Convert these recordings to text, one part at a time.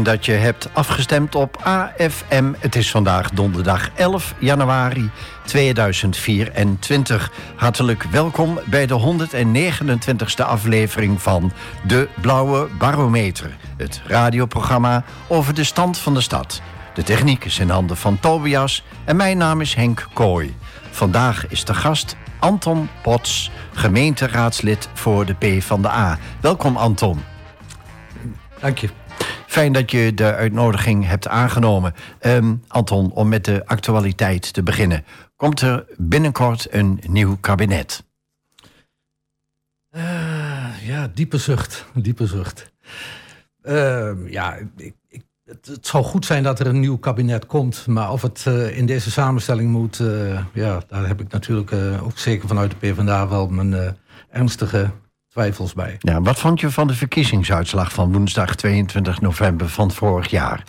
Dat je hebt afgestemd op AFM. Het is vandaag donderdag 11 januari 2024. Hartelijk welkom bij de 129ste aflevering van De Blauwe Barometer. Het radioprogramma over de stand van de stad. De techniek is in handen van Tobias en mijn naam is Henk Kooi. Vandaag is de gast Anton Pots, gemeenteraadslid voor de P van de A. Welkom Anton. Dank je. Fijn dat je de uitnodiging hebt aangenomen. Um, Anton, om met de actualiteit te beginnen. Komt er binnenkort een nieuw kabinet? Uh, ja, diepe zucht. Diepe zucht. Uh, ja, ik, ik, het, zou goed zijn dat er een nieuw kabinet komt. Maar of het uh, in deze samenstelling moet, ja, daar heb ik natuurlijk ook zeker vanuit de PvdA wel mijn ernstige twijfels bij. Ja, wat vond je van de verkiezingsuitslag van woensdag 22 november van vorig jaar?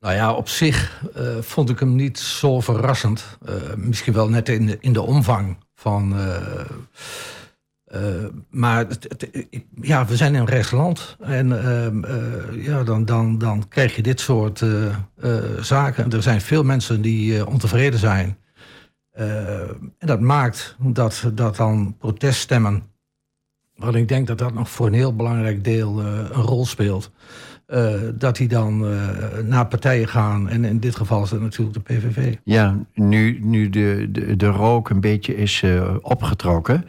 Nou ja, op zich uh, vond ik hem niet zo verrassend. Uh, misschien wel net in de, in de omvang van. Uh, maar het, het, ja, we zijn in een rechtsland. En ehm, ja, dan, dan, dan krijg je dit soort zaken. Er zijn veel mensen die ontevreden zijn. en dat maakt dat, dat dan proteststemmen want ik denk dat dat nog voor een heel belangrijk deel uh, een rol speelt. Uh, dat die dan uh, naar partijen gaan. En in dit geval is dat natuurlijk de PVV. Ja, nu, nu de, de, de rook een beetje is opgetrokken...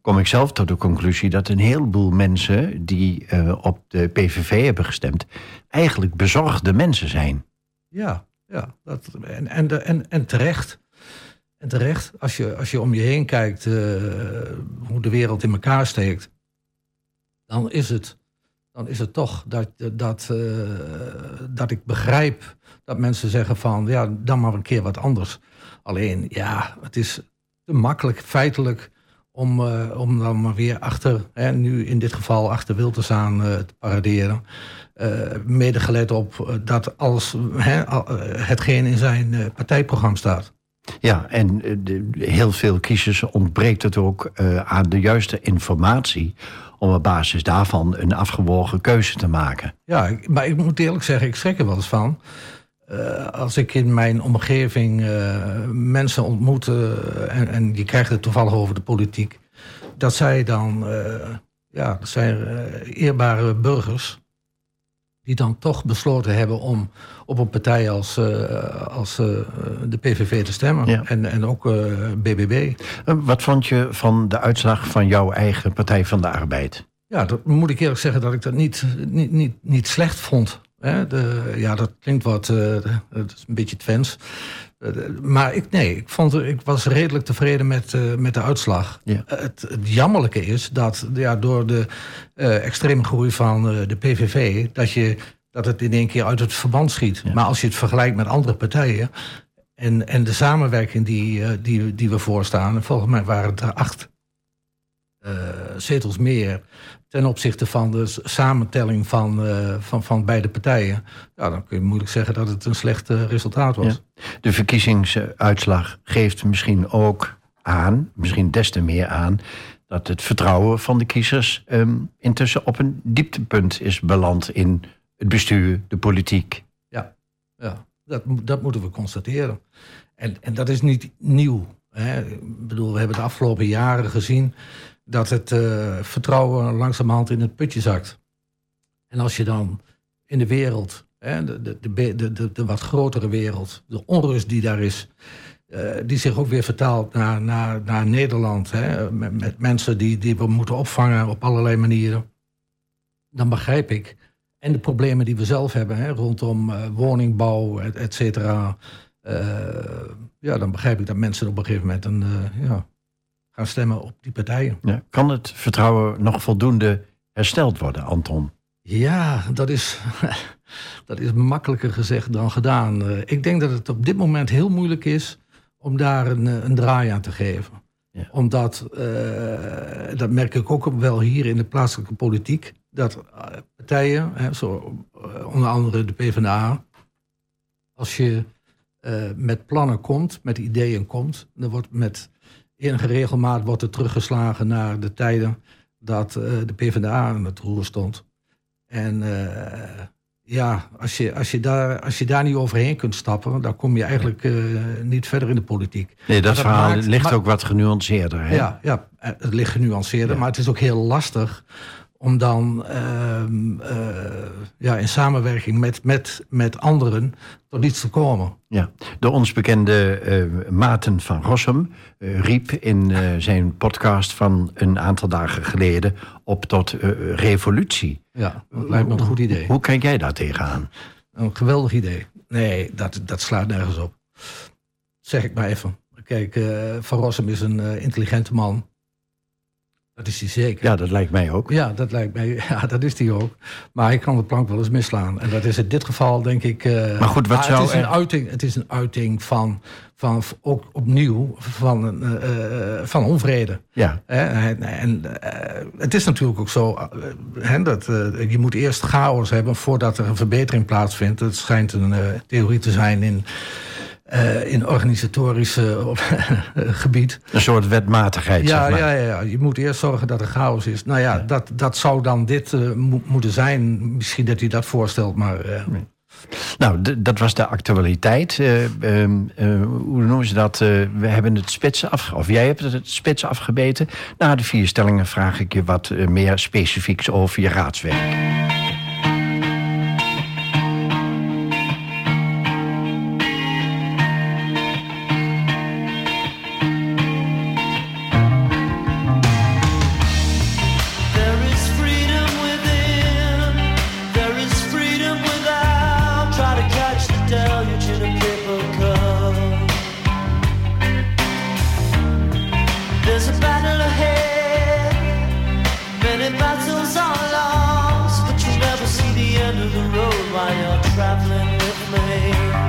kom ik zelf tot de conclusie dat een heleboel mensen... die op de PVV hebben gestemd... eigenlijk bezorgde mensen zijn. Ja, ja dat, en, en, de, en, en terecht. En terecht, als je, als je om je heen kijkt hoe de wereld in elkaar steekt, dan is het, dan is het toch dat, dat, uh, dat ik begrijp dat mensen zeggen van ja, dan maar een keer wat anders. Alleen ja, het is te makkelijk feitelijk om, uh, om dan maar weer achter, hè, nu in dit geval achter Wilders aan te paraderen. mede gelet op dat alles, hè, hetgeen in zijn partijprogramma staat. Ja, en eh, heel veel kiezers ontbreekt het ook uh, aan de juiste informatie om op basis daarvan een afgewogen keuze te maken. Ja, maar ik moet eerlijk zeggen, ik schrik er wel eens van. Uh, als ik in mijn omgeving mensen ontmoet en, en je krijgt het toevallig over de politiek, dat zij dan, ja, dat zijn eerbare burgers die dan toch besloten hebben om op een partij als, uh, als uh, de PVV te stemmen. Ja. En, en ook uh, BBB. Wat vond je van de uitslag van jouw eigen Partij van de Arbeid? Ja, dat moet ik eerlijk zeggen dat ik dat niet, niet, niet, niet slecht vond. Hè? De, ja, dat klinkt wat, het is een beetje Twens. Eh, maar ik, nee, ik, vond, ik was redelijk tevreden met, uh, met de uitslag. Ja. Het, het, jammerlijke is dat ja, door de uh, extreme groei van de PVV... Dat, je, dat het in één keer uit het verband schiet. Ja. Maar als je het vergelijkt met andere partijen... en, en de samenwerking die, die, die we voorstaan... volgens mij waren het er acht zetels meer ten opzichte van de samentelling van, uh, van, van beide partijen, ja, dan kun je moeilijk zeggen dat het een slecht uh, resultaat was. Ja. De verkiezingsuitslag geeft misschien ook aan, misschien des te meer aan, dat het vertrouwen van de kiezers um, intussen op een dieptepunt is beland in het bestuur, de politiek. Ja, ja dat, dat moeten we constateren. En, en dat is niet nieuw. Hè. Ik bedoel, we hebben de afgelopen jaren gezien dat het uh, vertrouwen langzamerhand in het putje zakt. En als je dan in de wereld, hè, de, de, de, de, wat grotere wereld, de onrust die daar is, uh, die zich ook weer vertaalt naar, naar, naar Nederland, hè, met, mensen die, die we moeten opvangen op allerlei manieren, dan begrijp ik. En de problemen die we zelf hebben hè, rondom uh, woningbouw, et, et cetera. ja, dan begrijp ik dat mensen op een gegeven moment een, ja, gaan stemmen op die partijen. Ja. Kan het vertrouwen nog voldoende hersteld worden, Anton? Ja, dat is, dat is makkelijker gezegd dan gedaan. Eh, ik denk dat het op dit moment heel moeilijk is om daar een, eh, een draai aan te geven. Ja. Omdat, uh, dat merk ik ook wel hier in de plaatselijke politiek, dat partijen, hè, zo, onder andere de PvdA, als je uh, met plannen komt, met ideeën komt, dan wordt met enige regelmaat wordt er teruggeslagen naar de tijden dat uh, de PvdA aan het roer stond. En uh, ja, als je, als, je daar, als je daar niet overheen kunt stappen, dan kom je eigenlijk uh, niet verder in de politiek. Nee, dat, verhaal ligt ook wat genuanceerder. Hè? Ja, ja, het ligt genuanceerder, maar het is ook heel lastig om dan uh, ja, in samenwerking met, met, met anderen tot iets te komen. Ja, de ons bekende uh, Maarten van Rossum uh, riep in zijn podcast van een aantal dagen geleden op tot revolutie. Ja, dat lijkt me een goed idee. Hoe kijk jij daar tegenaan? Een geweldig idee. Nee, dat, dat slaat nergens op. Zeg ik maar even. Kijk, Van Rossum is een intelligente man. Dat is hij zeker. Ja, dat lijkt mij ook. Ja, dat lijkt mij. Ja, dat is hij ook. Maar hij kan de plank wel eens misslaan. En dat is in dit geval, denk ik. Uh, maar goed, wat zou. Het is, een uiting, het is een uiting van. van ook opnieuw. van, uh, van onvrede. Ja. En, en het is natuurlijk ook zo. Hè, dat, je moet eerst chaos hebben. voordat er een verbetering plaatsvindt. Het schijnt een theorie te zijn in uh, in organisatorisch uh, gebied. Een soort wetmatigheid, ja, zeg maar. Ja, ja, ja, je moet eerst zorgen dat er chaos is. Nou ja, ja. Dat, dat zou dan dit uh, mo moeten zijn. Misschien dat hij dat voorstelt, maar... Nee. Nou, dat was de actualiteit. Ehm, hoe noemen ze dat? we hebben het spits af... Of jij hebt het spits afgebeten. Na de vier stellingen vraag ik je wat meer specifieks over je raadswerk. There's a battle ahead. Many battles are lost, but you never see the end of the road while you're traveling with me.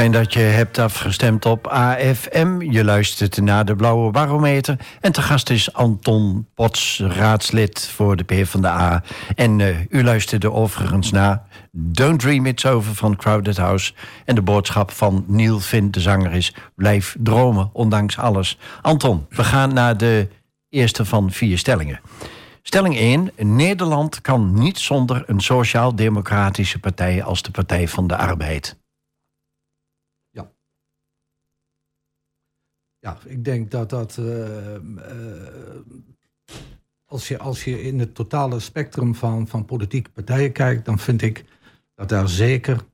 Fijn dat je hebt afgestemd op AFM. Je luistert naar de Blauwe Barometer. En te gast is Anton Pots, raadslid voor de PvdA. En uh, u luisterde overigens naar Don't Dream It's Over van Crowded House. En de boodschap van Neil Vint, de zanger, is... blijf dromen, ondanks alles. Anton, we gaan naar de eerste van vier stellingen. Stelling 1. Nederland kan niet zonder een sociaal-democratische partij... als de Partij van de Arbeid. Ja, ik denk dat dat. Uh, uh, als, je, als je in het totale spectrum van, van politieke partijen kijkt, dan vind ik dat daar zeker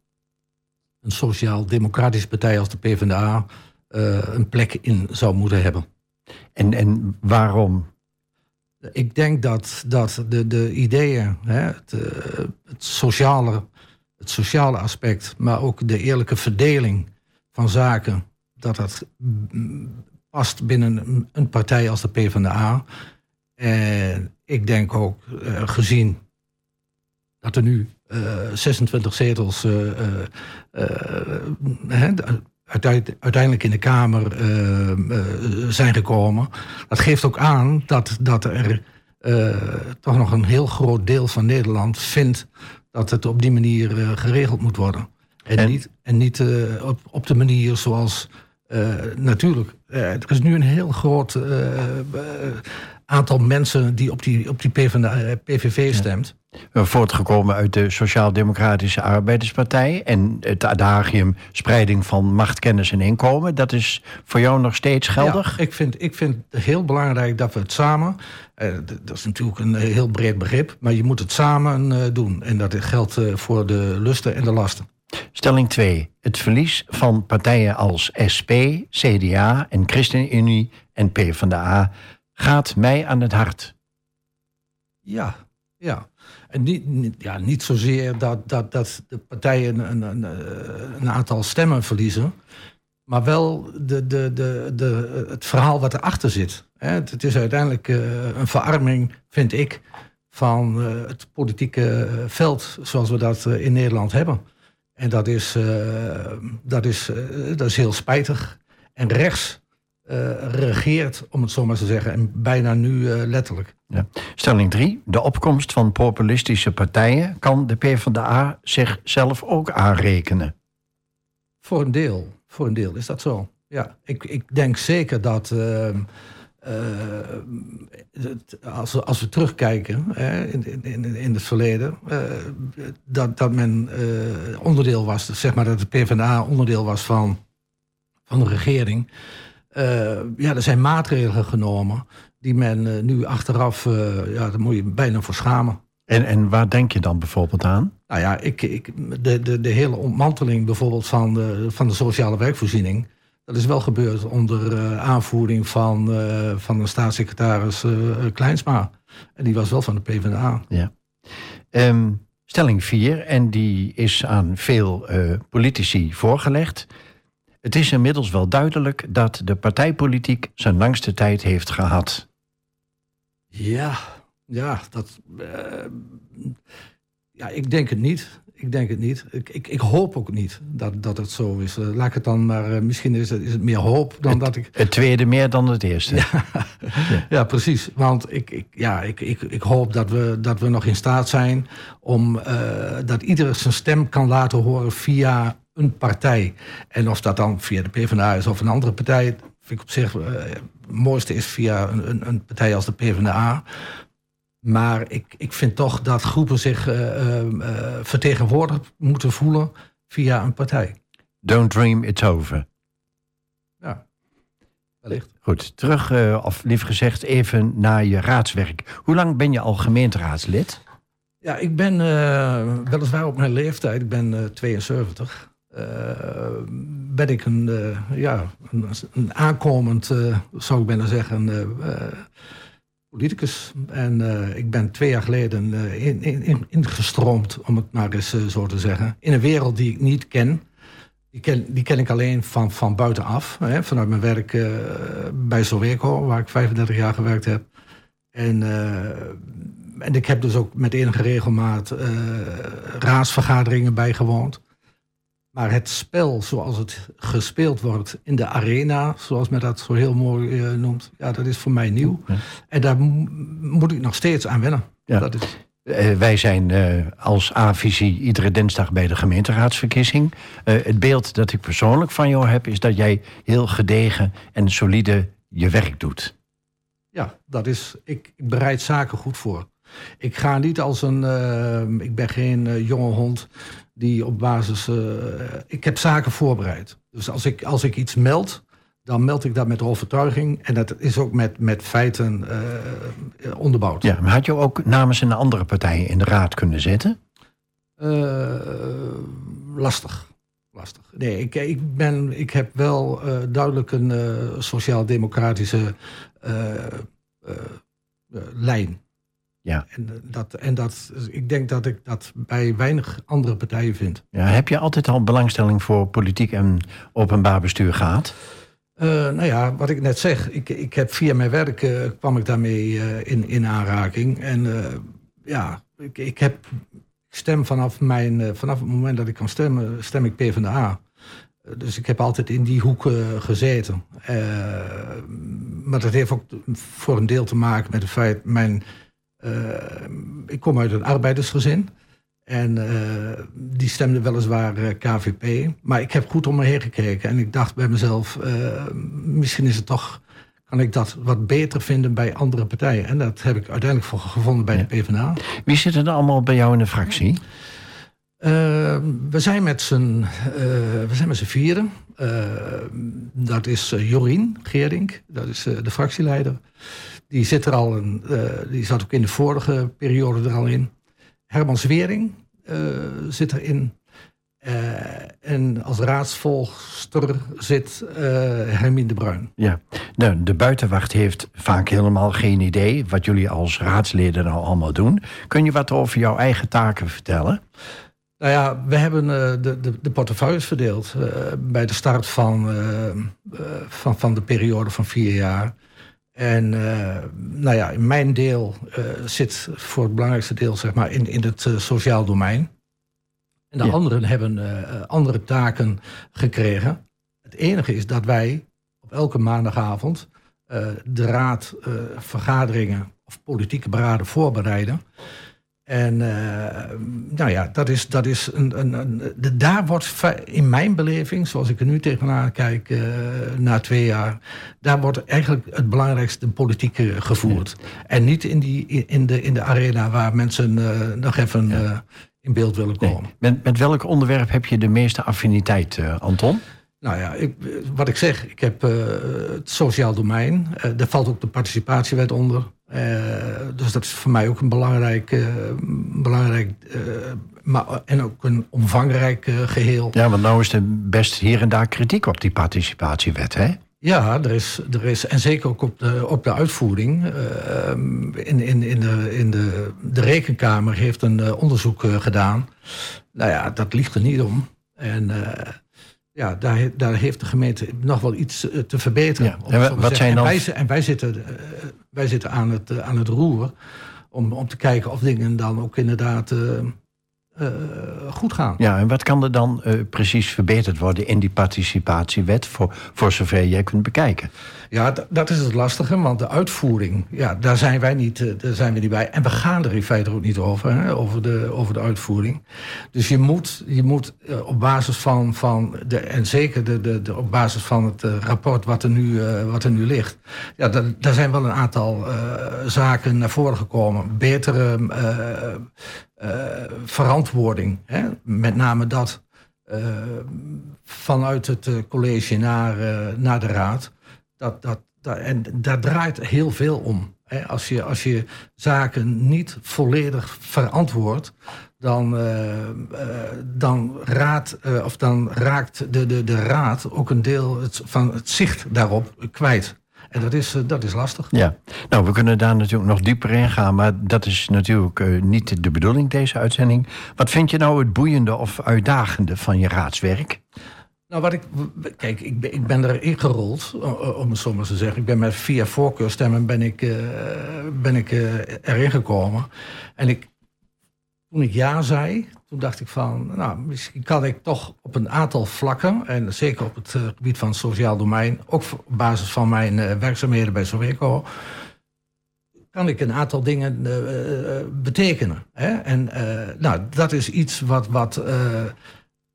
een sociaal-democratische partij als de PvdA uh, een plek in zou moeten hebben. En, en waarom? Ik denk dat, dat de, de ideeën, hè, het, het, sociale, het sociale aspect, maar ook de eerlijke verdeling van zaken dat dat past binnen een partij als de PvdA. En ik denk ook, uh, gezien dat er nu uh, 26 zetels uh, uiteindelijk in de Kamer zijn gekomen. Dat geeft ook aan dat, dat er toch nog een heel groot deel van Nederland vindt dat het op die manier geregeld moet worden. En, en? niet, en niet op, op de manier zoals uh, natuurlijk, uh, er is nu een heel groot uh, aantal mensen die op die, op die PVV stemt. Ja. Voortgekomen uit de Sociaal-Democratische Arbeiderspartij en het adagium spreiding van macht, kennis en inkomen. Dat is voor jou nog steeds geldig? Ja, ik, vind, ik vind het heel belangrijk dat we het samen. dat is natuurlijk een heel breed begrip, maar je moet het samen doen. En dat geldt voor de lusten en de lasten. Stelling 2. Het verlies van partijen als SP, CDA en ChristenUnie en PvdA gaat mij aan het hart. Ja, ja. En niet, ja, niet zozeer dat, dat, dat de partijen een, een, een aantal stemmen verliezen, maar wel de, de, de, de, het verhaal wat erachter zit. Het is uiteindelijk eh, een verarming, vind ik, van eh, het politieke veld zoals we dat eh, in Nederland hebben. En dat is, uh, dat is, uh, dat is heel spijtig. En rechts uh, regeert, om het zo maar te zeggen, en bijna nu letterlijk. Ja. Stelling 3. De opkomst van populistische partijen kan de PvdA zichzelf ook aanrekenen. Voor een deel. Voor een deel is dat zo. Ja, ik, ik denk zeker dat uh, als, als we terugkijken hè, in, in, in het verleden, uh, dat, dat men uh, onderdeel was, zeg maar dat de PvdA onderdeel was van, van de regering. ja, er zijn maatregelen genomen die men nu achteraf, ja, daar moet je bijna voor schamen. En, en waar denk je dan bijvoorbeeld aan? Nou ja, ik, ik, de, de, de hele ontmanteling bijvoorbeeld van de, van de sociale werkvoorziening. Dat is wel gebeurd onder uh, aanvoering van, uh, van de staatssecretaris uh, Kleinsma. En die was wel van de PvdA. Ja. Um, stelling 4, en die is aan veel politici voorgelegd. Het is inmiddels wel duidelijk dat de partijpolitiek zijn langste tijd heeft gehad. Ja, ja, dat. ja, ik denk het niet ik denk het niet. Ik, ik, ik, hoop ook niet dat, dat het zo is. Uh, laat ik het dan maar. Uh, misschien is het, is het meer hoop dan dat ik. Het tweede meer dan het eerste. Ja, ja. ja precies. Want ik, ik, ja, ik, ik, ik hoop dat we, dat we nog in staat zijn om uh, dat ieder zijn stem kan laten horen via een partij. En of dat dan via de PvdA is of een andere partij. Vind ik op zich het mooiste is via een, een partij als de PvdA. Maar ik, ik vind toch dat groepen zich uh, uh, vertegenwoordigd moeten voelen via een partij. Don't dream it's over. Ja, wellicht. Goed, terug, of liever gezegd, even naar je raadswerk. Hoe lang ben je al gemeenteraadslid? Ja, ik ben weliswaar op mijn leeftijd, ik ben 72. ben ik een, ja, een, een aankomend, zou ik bijna zeggen politicus. En uh, ik ben twee jaar geleden uh, in, in, ingestroomd, om het maar eens uh, zo te zeggen. In een wereld die ik niet ken. Die ken, die ken ik alleen van, van buitenaf. Hè, vanuit mijn werk bij Soweco, waar ik 35 jaar gewerkt heb. En, en ik heb dus ook met enige regelmaat raadsvergaderingen bijgewoond. Maar het spel zoals het gespeeld wordt in de arena, zoals men dat zo heel mooi uh, noemt, ja, dat is voor mij nieuw. En daar moet ik nog steeds aan wennen. Ja. Dat is... Uh, wij zijn uh, als A-visie iedere dinsdag bij de gemeenteraadsverkiezing. het beeld dat ik persoonlijk van jou heb, is dat jij heel gedegen en solide je werk doet. Ja, dat is. Ik, ik bereid zaken goed voor. Ik ga niet als een. ik ben geen jonge hond die op basis. Uh, ik heb zaken voorbereid. Dus als ik, als ik iets meld, dan meld ik dat met overtuiging. En dat is ook met, met feiten uh, onderbouwd. Ja, maar had je ook namens een andere partij in de raad kunnen zitten? Uh, lastig. Lastig. Nee, ik, ik, ben, ik heb wel duidelijk een sociaal-democratische lijn. Ja. En, dat, en dat, ik denk dat ik dat bij weinig andere partijen vind. Ja, heb je altijd al belangstelling voor politiek en openbaar bestuur gehad? Uh, nou ja, wat ik net zeg, ik, ik heb via mijn werk uh, kwam ik daarmee uh, in, in aanraking. En ja, ik, ik heb stem vanaf, mijn, vanaf het moment dat ik kan stemmen, stem ik PvdA. Dus ik heb altijd in die hoek gezeten. maar dat heeft ook voor een deel te maken met het feit, mijn eh, ik kom uit een arbeidersgezin. En uh, die stemde weliswaar uh, KVP. Maar ik heb goed om me heen gekeken. En ik dacht bij mezelf, uh, misschien is het toch... kan ik dat wat beter vinden bij andere partijen. En dat heb ik uiteindelijk voor gevonden bij ja. de PvdA. Wie zit er allemaal bij jou in de fractie? we zijn met z'n we zijn met z'n vieren. dat is Jorien Geerdink, dat is de fractieleider. Die zit er al een, uh, die zat ook in de vorige periode er al in. Herman Zwering uh, zit erin. Uh, en als raadsvolgster zit Hermine de Bruin. Ja, de, de buitenwacht heeft vaak helemaal geen idee wat jullie als raadsleden nou allemaal doen. Kun je wat over jouw eigen taken vertellen? Nou ja, we hebben de, de, de portefeuilles verdeeld bij de start van, van, van de periode van vier jaar. En uh, nou ja, mijn deel uh, zit voor het belangrijkste deel zeg maar, in, in het uh, sociaal domein. En de ja. anderen hebben andere taken gekregen. Het enige is dat wij op elke maandagavond de raad vergaderingen of politieke beraden voorbereiden. En uh, nou ja, dat is, dat is een, een, een, de, daar wordt in mijn beleving, zoals ik er nu tegenaan kijk uh, na twee jaar, daar wordt eigenlijk het belangrijkste politiek uh, gevoerd. Ja. En niet in, die, in, de, in de arena waar mensen nog even ja. in beeld willen komen. Nee. Met, met welk onderwerp heb je de meeste affiniteit, Anton? Nou ja, ik, wat ik zeg, ik heb het sociaal domein. daar valt ook de participatiewet onder. Uh, dus dat is voor mij ook een belangrijk, uh, belangrijk uh, maar, en ook een omvangrijk geheel. Ja, want nou is er best hier en daar kritiek op die participatiewet, hè? Ja, er is, er is en zeker ook op de, op de uitvoering. in, in, in, de, in de, de Rekenkamer heeft een onderzoek gedaan. Nou ja, dat ligt er niet om. En ja, daar, daar heeft de gemeente nog wel iets te verbeteren. Ja. En, wat zijn dan... en, wij, en wij zitten wij zitten aan het, uh, aan het roer om, om te kijken of dingen dan ook inderdaad uh, uh, goed gaan. Ja, en wat kan er dan precies verbeterd worden in die participatiewet, voor, voor zover jij kunt bekijken? Ja, dat is het lastige, want de uitvoering, ja, daar zijn wij niet, daar zijn we niet bij. En we gaan er in feite ook niet over, hè, over, de, over de uitvoering. Dus je moet, je moet op basis van, van de, en zeker de, de, de, op basis van het rapport wat er nu, wat er nu ligt, ja, daar, daar zijn wel een aantal zaken naar voren gekomen. Betere verantwoording. Hè? Met name dat vanuit het college naar, naar de raad. Dat, dat, dat, en daar draait heel veel om. Als, je, als je zaken niet volledig verantwoordt, dan, dan, raad, of dan raakt de, de, de raad ook een deel van het zicht daarop kwijt. En dat is, dat is lastig. Ja, nou, we kunnen daar natuurlijk nog dieper in gaan, maar dat is natuurlijk niet de bedoeling, deze uitzending. Wat vind je nou het boeiende of uitdagende van je raadswerk? Nou, wat ik. Kijk, ik ben, ik ben erin gerold, om het zo maar te zeggen. Ik ben met via voorkeurstemmen ben ik, uh, ben ik uh, erin gekomen. En ik, toen ik ja zei, toen dacht ik van, nou, misschien kan ik toch op een aantal vlakken, en zeker op het gebied van het sociaal domein, ook op basis van mijn werkzaamheden bij Soweco, kan ik een aantal dingen betekenen. Hè? En nou, dat is iets wat, wat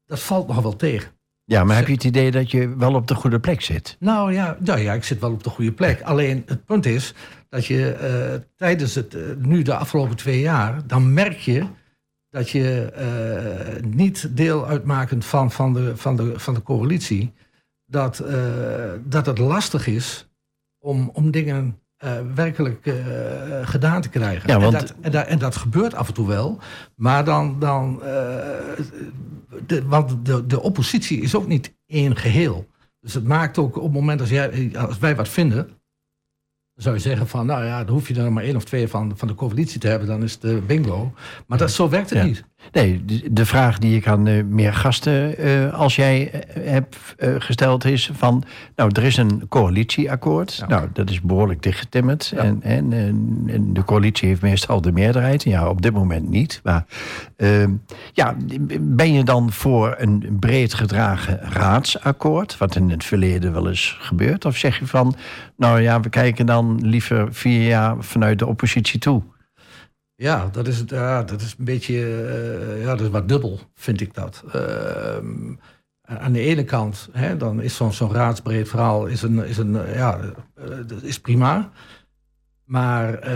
dat valt nog wel tegen. Ja, maar heb je het idee dat je wel op de goede plek zit? Nou ja, nou ja ik zit wel op de goede plek. Alleen het punt is dat je uh, tijdens het, uh, nu de afgelopen twee jaar, dan merk je dat je uh, niet deel uitmakend van, van, de, van, de, van de coalitie, dat, dat het lastig is om, om dingen werkelijk gedaan te krijgen. Ja, want... en, dat, en, dat, en, dat, gebeurt af en toe wel, maar dan, dan de, want de, de oppositie is ook niet één geheel. Dus het maakt ook op het moment als, jij, als wij wat vinden, zou je zeggen van, nou ja, dan hoef je er maar één of twee van, van de coalitie te hebben, dan is het bingo. Maar dat, zo werkt het niet. Nee, de vraag die ik aan uh, meer gasten uh, als jij uh, hebt gesteld is van... nou, er is een coalitieakkoord. Nou, dat is behoorlijk dichtgetimmerd. Ja. En, en, en, de coalitie heeft meestal de meerderheid. Ja, op dit moment niet. Maar ehm, ja, ben je dan voor een breed gedragen raadsakkoord... wat in het verleden wel eens gebeurt? Of zeg je van, nou ja, we kijken dan liever vier jaar vanuit de oppositie toe? Ja, dat is, ja, dat is een beetje, uh, ja, dat is wat dubbel, vind ik dat. Uh, aan de ene kant, hè, dan is zo'n zo'n raadsbreed verhaal is een, is een, ja, dat is prima. Maar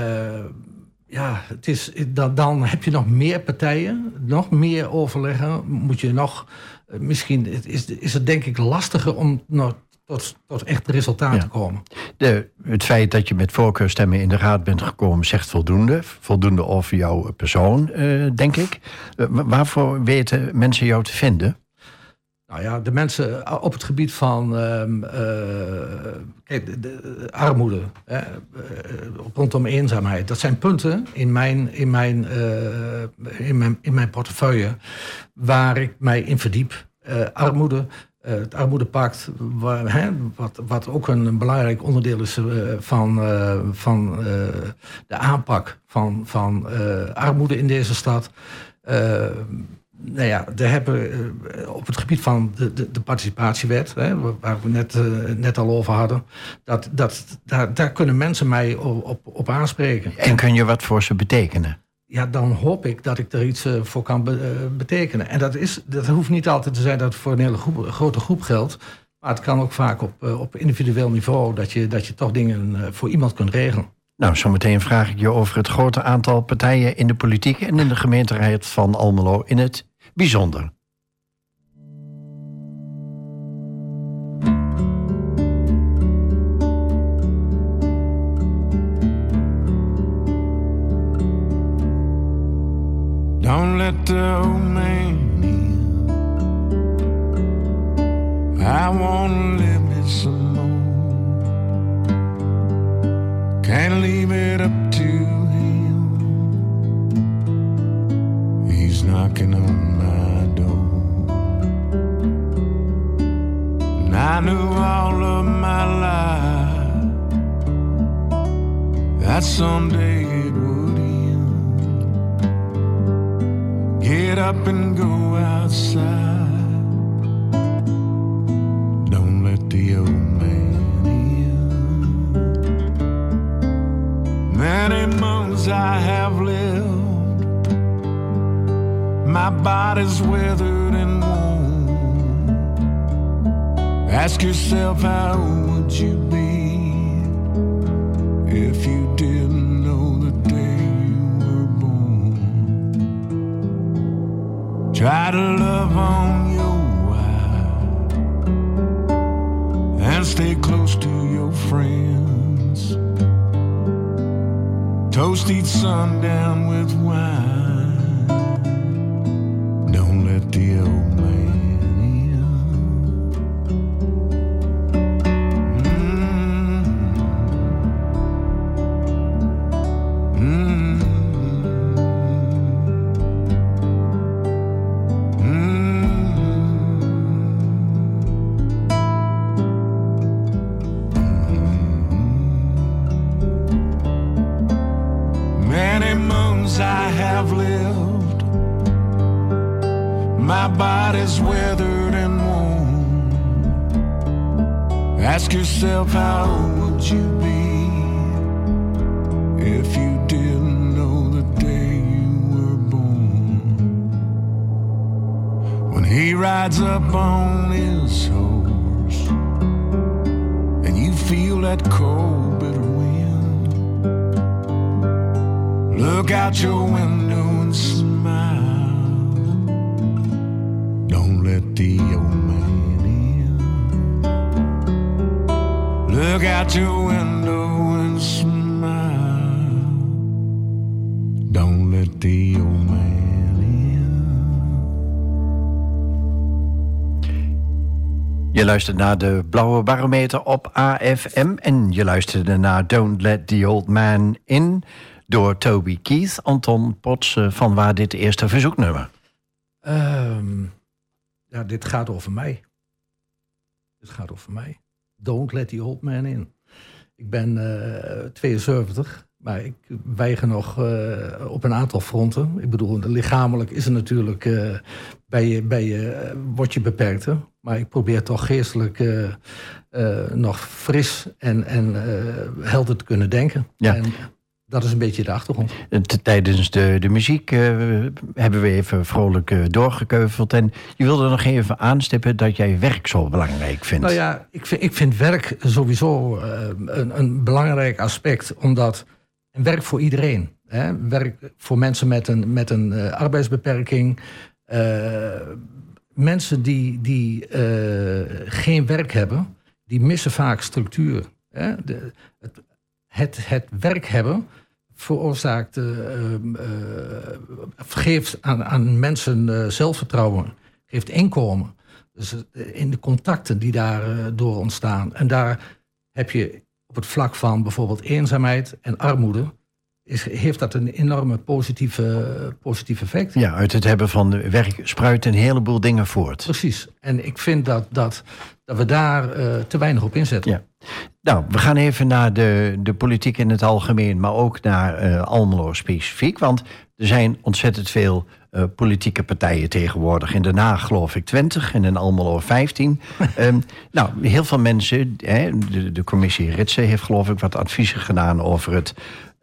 ja, het is, dan, dan heb je nog meer partijen, nog meer overleggen. Moet je nog, misschien is, is het denk ik lastiger om tot, tot echt resultaten komen. De, het feit dat je met voorkeurstemmen in de raad bent gekomen zegt voldoende. Voldoende over jouw persoon, uh, denk ik. Uh, waarvoor weten mensen jou te vinden? Nou ja, de mensen eh, op het gebied van uh, kijk, de, armoede, hè, rondom eenzaamheid. Dat zijn punten in mijn, in, mijn, in, mijn, in mijn portefeuille waar ik mij in verdiep. armoede, uh, het armoedepact, waar, hè, wat, wat ook een, belangrijk onderdeel is uh, van, uh, van de aanpak van, van armoede in deze stad. nou ja, daar hebben op het gebied van de, de, de participatiewet, hè, waar we net, net al over hadden, dat, dat, daar, kunnen mensen mij op, op aanspreken. En kun je wat voor ze betekenen? Ja, dan hoop ik dat ik er iets uh, voor kan be uh, betekenen. En dat, is, dat hoeft niet altijd te zijn dat het voor een hele grote groep geldt. Maar het kan ook vaak op, uh, op individueel niveau dat je, dat je toch dingen voor iemand kunt regelen. Nou, zometeen vraag ik je over het grote aantal partijen in de politiek en in de gemeenteraad van Almelo in het bijzonder. Don't let the old man in. I wanna live it some more. Can't leave it up to him. He's knocking on my door. And I knew all of my life that someday it would Get up and go outside. Don't let the old man in. Many months I have lived. My body's withered and worn. Ask yourself, how would you be if you didn't know the Try to love on your wife and stay close to your friends. Toast each sundown with wine. My body's weathered and worn. Ask yourself, how old would you be if you didn't know the day you were born? When he rides up on his horse and you feel that cold, bitter wind, look out your window and smile. Don't let the old man in. Look out your window and smile. Don't let the old man in. Je luistert naar de Blauwe Barometer op AFM en je luisterde naar Don't Let the Old Man In door Toby Keith, Anton Potts, eh, van waar dit eerste verzoeknummer. Ehm, ja, dit gaat over mij. Dit gaat over mij. Don't let the old man in. Ik ben eh 72, maar ik weiger nog eh, op een aantal fronten. Ik bedoel, lichamelijk is er natuurlijk, eh, bij je, bij je, eh, word je beperkt. hè. Maar ik probeer toch geestelijk eh, eh, nog fris en, en eh, helder te kunnen denken. Ja. En dat is een beetje de achtergrond. Tijdens de, de muziek eh, hebben we even vrolijk eh, doorgekeuveld. En je wilde nog even aanstippen dat jij werk zo belangrijk vindt. Nou ja, ik vind, ik vind werk sowieso eh, een, een belangrijk aspect, omdat werk voor iedereen. Hè? Werk voor mensen met een, met een arbeidsbeperking. mensen die, die geen werk hebben, die missen vaak structuur. Hè? De, het, het, het werk hebben veroorzaakt, eh, eh, geeft aan, aan mensen eh, zelfvertrouwen, geeft inkomen. Dus in de contacten die daardoor ontstaan. En daar heb je op het vlak van bijvoorbeeld eenzaamheid en armoede. Is, heeft dat een enorme positieve, positief effect. Ja, uit het hebben van werk spruit een heleboel dingen voort. Precies. En ik vind dat, dat, dat we daar eh, te weinig op inzetten. Ja. Nou, we gaan even naar de, de politiek in het algemeen, maar ook naar eh, Almelo specifiek. Want er zijn ontzettend veel eh, politieke partijen tegenwoordig. In Den Haag geloof ik 20 en in Almelo 15. Ehm, nou, heel veel mensen, hè, de, de commissie Ritsen heeft geloof ik wat adviezen gedaan over het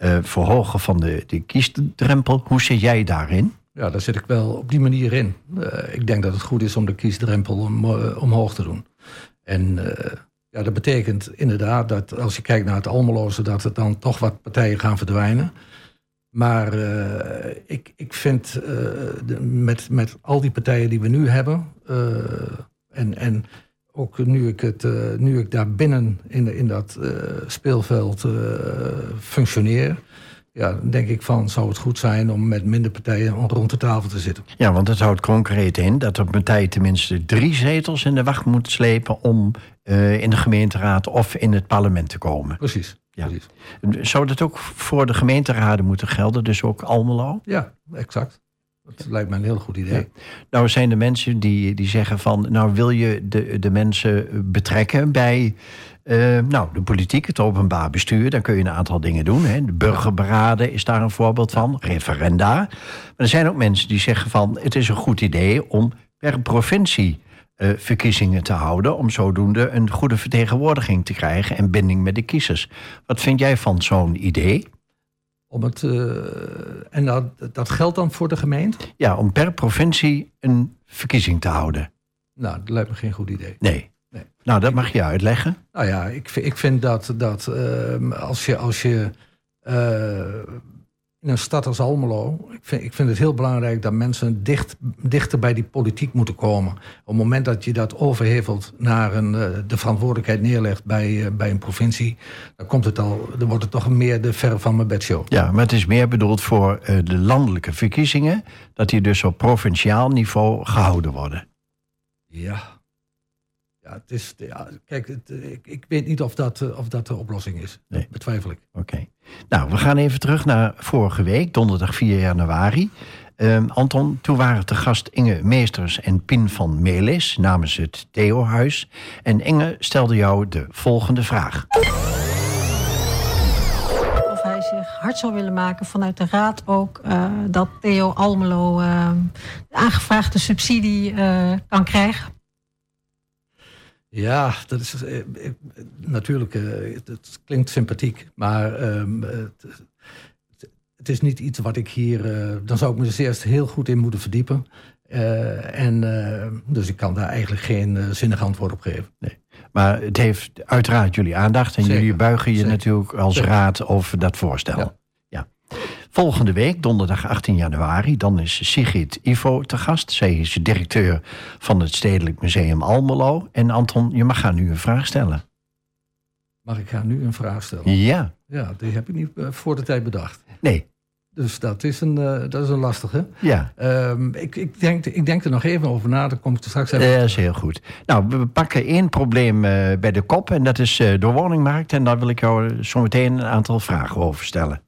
eh, verhogen van de, de kiesdrempel. Hoe zit jij daarin? Ja, daar zit ik wel op die manier in. Eh, ik denk dat het goed is om de kiesdrempel om, eh, omhoog te doen. En ja, dat betekent inderdaad dat als je kijkt naar het Almeloze... dat er dan toch wat partijen gaan verdwijnen. Maar ik, ik vind met, met al die partijen die we nu hebben... en, en ook nu ik, het, eh, nu ik daar binnen in, in dat eh, speelveld eh, functioneer... Ja, dan denk ik van zou het goed zijn om met minder partijen rond de tafel te zitten. Ja, want het houdt concreet in dat een partij tenminste drie zetels in de wacht moet slepen om in de gemeenteraad of in het parlement te komen. Precies. Ja. Precies. Zou dat ook voor de gemeenteraden moeten gelden, dus ook Almelo? ja exact. Dat lijkt me een heel goed idee. Nou zijn er mensen die, die zeggen van, nou wil je de, de mensen betrekken bij eh, nou, de politiek, het openbaar bestuur, dan kun je een aantal dingen doen. Hè. De burgerberaden is daar een voorbeeld van, referenda. Maar er zijn ook mensen die zeggen van, het is een goed idee om per provincie eh, verkiezingen te houden, om zodoende een goede vertegenwoordiging te krijgen en binding met de kiezers. Wat vind jij van zo'n idee? Om het, eh, en dat, dat geldt dan voor de gemeente? Ja, om per provincie een verkiezing te houden. Nou, dat lijkt me geen goed idee. Nee. Nee. Nou, dat mag je uitleggen. Nou ja, ik, vind- ik vind dat, dat ehm, als je, als je eh, in een stad als Almelo... Ik vind, ik vind het heel belangrijk dat mensen dicht, dichter bij die politiek moeten komen. Op het moment dat je dat overhevelt naar een, eh, de verantwoordelijkheid neerlegt bij, eh, bij een provincie... dan, komt het al, dan wordt het toch meer de ver van mijn bedshow. Ja, maar het is meer bedoeld voor eh, de landelijke verkiezingen, dat die dus op provinciaal niveau gehouden worden. Ja. Ja, het is, ja kijk, het, eh, ik, ik weet niet of dat, eh, of dat de oplossing is. Nee. Dat betwijfel ik. Oké. Nou, we gaan even terug naar vorige week, donderdag 4 januari. Ehm, Anton, toen waren te gast Inge Meesters en Pin van Melis namens het Theo-huis. En Inge stelde jou de volgende vraag. Of hij zich hard zou willen maken vanuit de Raad ook dat Theo Almelo de aangevraagde subsidie kan krijgen? Ja, dat is natuurlijk, het klinkt sympathiek, maar ehm, het, het, is niet iets wat ik hier, dan zou ik me dus eerst heel goed in moeten verdiepen. en, dus ik kan daar eigenlijk geen zinnig antwoord op geven. Nee. Maar het heeft uiteraard jullie aandacht. En jullie buigen je natuurlijk als raad over dat voorstel. Ja. ja. Volgende week, donderdag 18 januari, dan is Sigrid Ivo te gast. Zij is directeur van het Stedelijk Museum Almelo. En Anton, je mag haar nu een vraag stellen. Mag ik haar nu een vraag stellen? Ja. Ja, die heb ik niet eh, voor de tijd bedacht. Nee. Dus dat is een, uh, dat is een lastige. Ja. Um, ik, ik, denk, ik denk er nog even over na, dan kom ik er straks even. Dat is heel goed. Nou, we pakken één probleem uh, bij de kop en dat is uh, de woningmarkt. En daar wil ik jou zo meteen een aantal vragen over stellen.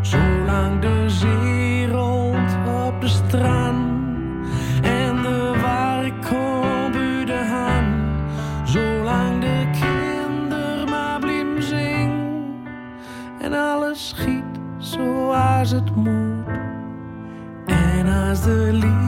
zolang de zee rolt op de strand. En de warkom de han, zolang de kinder maar blim zing. En alles schiet zoals het moet. En als de liefde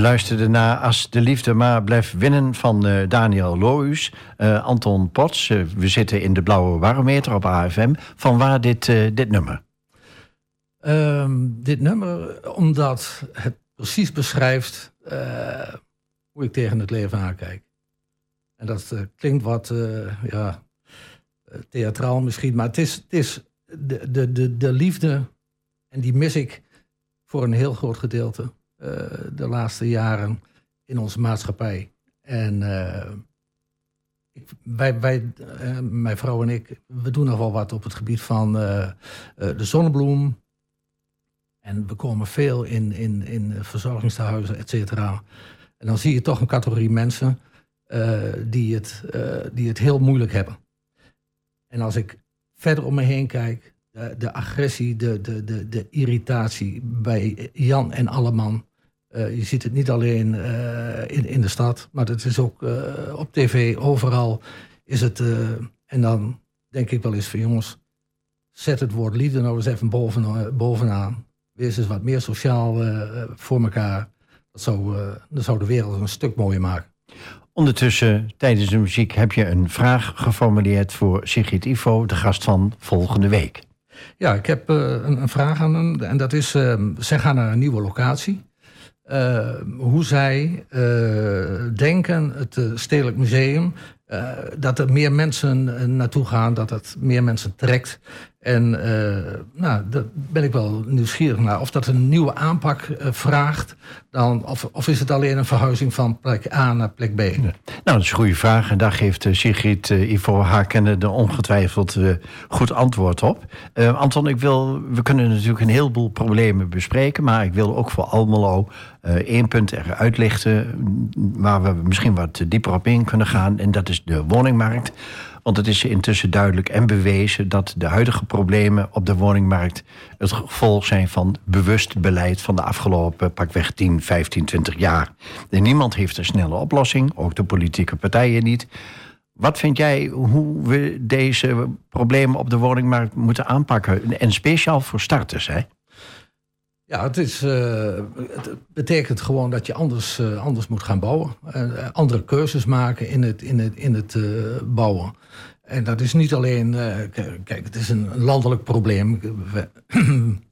Je luisterde naar Als de Liefde maar blijft winnen van uh, Daniel Lohuus. Uh, Anton Pots, uh, we zitten in de blauwe barometer op AFM. Van waar dit, dit nummer? Um, dit nummer omdat het precies beschrijft hoe ik tegen het leven aankijk. En dat klinkt wat ja, theatraal misschien, maar het is, het is de, de, de, de liefde en die mis ik voor een heel groot gedeelte. Eh, de laatste jaren in onze maatschappij. En eh, ik, wij, wij eh, mijn vrouw en ik, we doen nog wel wat op het gebied van de zonnebloem. En we komen veel in, in, in verzorgingstehuizen, et cetera. En dan zie je toch een categorie mensen die, het, die het heel moeilijk hebben. En als ik verder om me heen kijk, de agressie, de, de, de, de irritatie bij Jan en Alleman. Uh, je ziet het niet alleen uh, in, in de stad, maar het is ook uh, op tv, overal is het. en dan denk ik wel eens van jongens, zet het woord liefde nou eens even boven, bovenaan. Wees eens wat meer sociaal voor elkaar. Dat zou, dat zou de wereld een stuk mooier maken. Ondertussen, tijdens de muziek, heb je een vraag geformuleerd voor Sigrid Ivo, de gast van volgende week. Ja, ik heb uh, een, een, vraag aan hem. En dat is, uh, zij gaan naar een nieuwe locatie. Uh, hoe zij denken, het Stedelijk Museum, dat er meer mensen naartoe gaan, dat het meer mensen trekt. En uh, nou, daar ben ik wel nieuwsgierig naar. Of dat een nieuwe aanpak uh, vraagt, dan, of, of is het alleen een verhuizing van plek A naar plek B? Nou, dat is een goede vraag. En daar geeft uh, Sigrid Ivo Haken de ongetwijfeld goed antwoord op. Anton, ik wil, we kunnen natuurlijk een heleboel problemen bespreken. Maar ik wil ook voor Almelo één punt eruit lichten. Waar we misschien wat dieper op in kunnen gaan. En dat is de woningmarkt. Want het is intussen duidelijk en bewezen dat de huidige problemen op de woningmarkt het gevolg zijn van bewust beleid van de afgelopen pakweg 10, 15, 20 jaar. En niemand heeft een snelle oplossing, ook de politieke partijen niet. Wat vind jij hoe we deze problemen op de woningmarkt moeten aanpakken? En speciaal voor starters, hè? Ja, het, is, het betekent gewoon dat je anders, uh, anders moet gaan bouwen. Uh, andere keuzes maken in het, in het, in het bouwen. En dat is niet alleen, kijk, het is een landelijk probleem.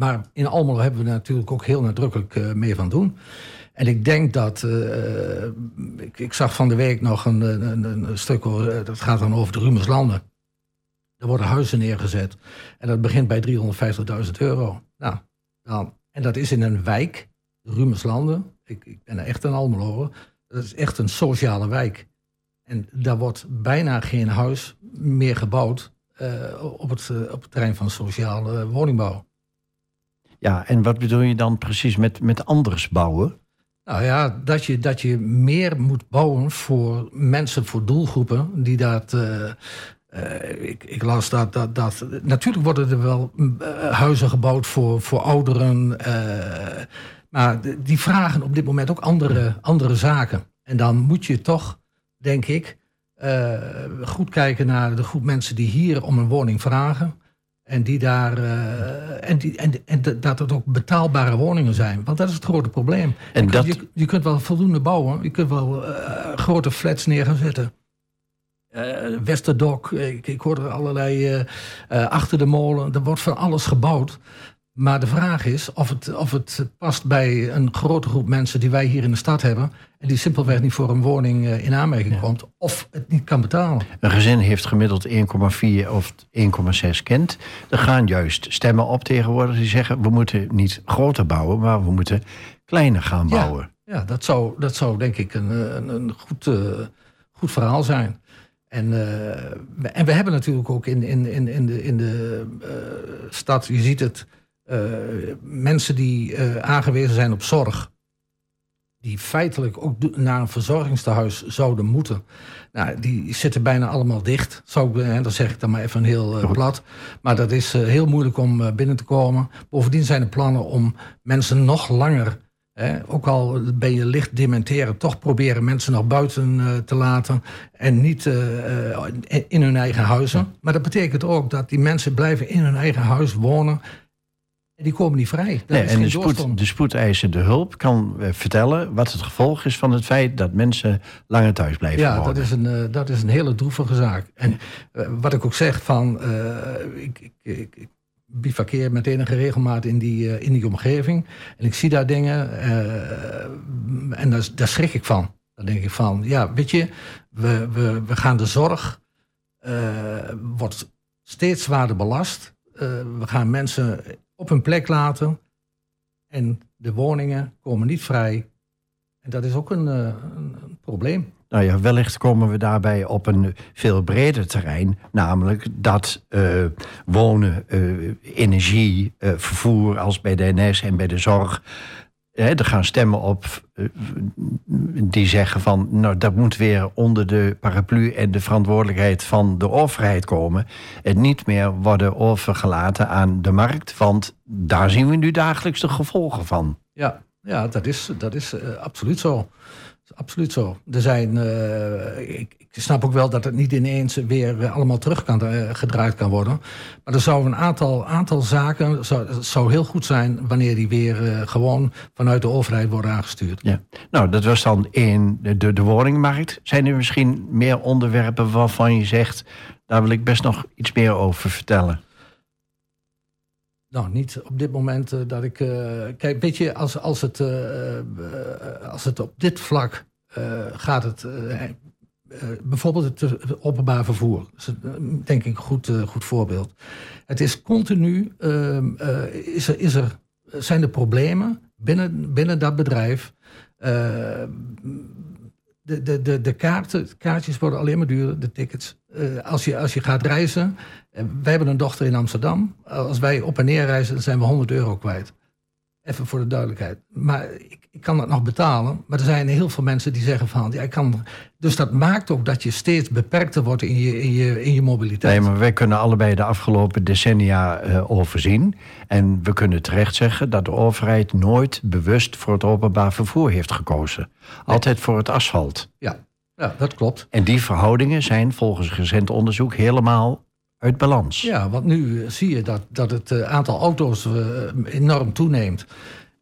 maar in Almelo hebben we natuurlijk ook heel nadrukkelijk mee van doen. En ik denk dat, ik, ik, zag van de week nog een, een, stuk, dat gaat dan over de Rumerslanden. Er worden huizen neergezet en dat begint bij 350.000 euro. Nou, dan, en dat is in een wijk, Rumerslanden. Ik, ik ben echt een Almelo. Dat is echt een sociale wijk. En daar wordt bijna geen huis meer gebouwd uh, op, het, uh, op het terrein van sociale woningbouw. Ja, en wat bedoel je dan precies met, met anders bouwen? Nou ja, dat je, dat je meer moet bouwen voor mensen, voor doelgroepen die dat, ik, ik, las dat, dat, dat. Natuurlijk worden er wel uh, huizen gebouwd voor, voor ouderen. Maar die vragen op dit moment ook andere, andere zaken. En dan moet je toch, denk ik, goed kijken naar de groep mensen die hier om een woning vragen. En, die daar, en, die, en, en dat het ook betaalbare woningen zijn. Want dat is het grote probleem. En je, dat... kunt, je, je kunt wel voldoende bouwen. Je kunt wel grote flats neer gaan zetten. Uh, Westerdok, ik, ik hoor er allerlei achter de molen. Er wordt van alles gebouwd. Maar de vraag is of het, of het past bij een grote groep mensen die wij hier in de stad hebben. En die simpelweg niet voor een woning in aanmerking ja. komt. Of het niet kan betalen. Een gezin heeft gemiddeld 1,4 of 1,6 kind. Er gaan juist stemmen op tegenwoordig die zeggen: we moeten niet groter bouwen, maar we moeten kleiner gaan bouwen. Ja, ja dat, zou, dat zou denk ik een, een, een goed, goed verhaal zijn. En, uh, en we hebben natuurlijk ook in, in, in, in de, in de uh, stad, je ziet het, mensen die aangewezen zijn op zorg. Die feitelijk ook naar een verzorgingstehuis zouden moeten. Nou, die zitten bijna allemaal dicht. Zou ik, dan zeg ik dan maar even heel plat. Maar dat is heel moeilijk om binnen te komen. Bovendien zijn er plannen om mensen nog langer ook al ben je licht dementeren, toch proberen mensen nog buiten te laten en niet in hun eigen huizen. Maar dat betekent ook dat die mensen blijven in hun eigen huis wonen. En die komen niet vrij. Nee, en de, spoed, de spoedeisende hulp kan vertellen wat het gevolg is van het feit dat mensen langer thuis blijven ja, wonen. Ja, dat, is een, dat is een hele droevige zaak. En wat ik ook zeg van, ik, ik, ik bivakkeer met enige regelmaat in die, in die omgeving. En ik zie daar dingen en daar, daar, schrik ik van. Dan denk ik van, ja, weet je, we, we, we gaan de zorg, wordt steeds zwaarder belast. we gaan mensen op hun plek laten en de woningen komen niet vrij. En dat is ook een, een, een probleem. Nou ja, wellicht komen we daarbij op een veel breder terrein. Namelijk dat uh, wonen, uh, energie, vervoer als bij de NS en bij de zorg. Er gaan stemmen op die zeggen van... nou, dat moet weer onder de paraplu en de verantwoordelijkheid van de overheid komen. En niet meer worden overgelaten aan de markt. Want daar zien we nu dagelijks de gevolgen van. Ja, ja dat is, dat is absoluut zo. Absoluut zo. Er zijn, eh, ik, ik, snap ook wel dat het niet ineens weer eh, allemaal terug kan, uh, gedraaid kan worden. Maar er zou een aantal, aantal zaken, zou, zou heel goed zijn wanneer die weer gewoon vanuit de overheid worden aangestuurd. Ja. Nou, dat was dan in de, de woningmarkt. Zijn er misschien meer onderwerpen waarvan je zegt, daar wil ik best nog iets meer over vertellen? Nou, niet op dit moment uh, dat ik. Uh, kijk, weet je, als, als, het, uh, als het op dit vlak gaat, het. bijvoorbeeld het openbaar vervoer. Is denk ik een goed, goed voorbeeld. Het is continu. Ehm, is er, is er, zijn er problemen binnen, binnen dat bedrijf de, de, de, de kaarten, kaartjes worden alleen maar duurder, de tickets. Uh, als, je, als je gaat reizen, uh, wij hebben een dochter in Amsterdam. Als wij op en neer reizen, dan zijn we 100 euro kwijt. Even voor de duidelijkheid. Maar ik, ik, kan dat nog betalen. Maar er zijn heel veel mensen die zeggen van... Ja, ik kan, dus dat maakt ook dat je steeds beperkter wordt in je, in je, in je mobiliteit. Nee, maar wij kunnen allebei de afgelopen decennia uh, overzien. En we kunnen terecht zeggen dat de overheid nooit bewust voor het openbaar vervoer heeft gekozen. Altijd voor het asfalt. Ja, ja, dat klopt. En die verhoudingen zijn volgens recent onderzoek helemaal uit balans. Ja, want nu eh, zie je dat, dat het eh, aantal auto's enorm toeneemt.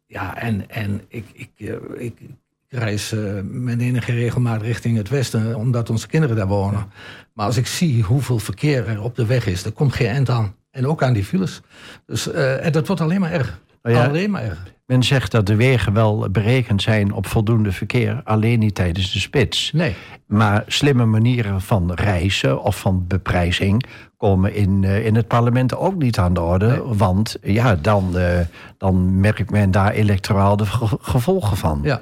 Ja, en, en ik, ik, ik, ik reis uh, met enige regelmaat richting het westen, omdat onze kinderen daar wonen. Maar als ik zie hoeveel verkeer er op de weg is, er komt geen eind aan. En ook aan die files. Dus, en dat wordt alleen maar erger. Nou ja, alleen maar erger. Men zegt dat de wegen wel berekend zijn op voldoende verkeer, alleen niet tijdens de spits. Nee. Maar slimme manieren van reizen of van beprijzing komen in, uh, in het parlement ook niet aan de orde. Nee. Want ja, dan, uh, dan merkt men daar electoraal de gevolgen van. Ja,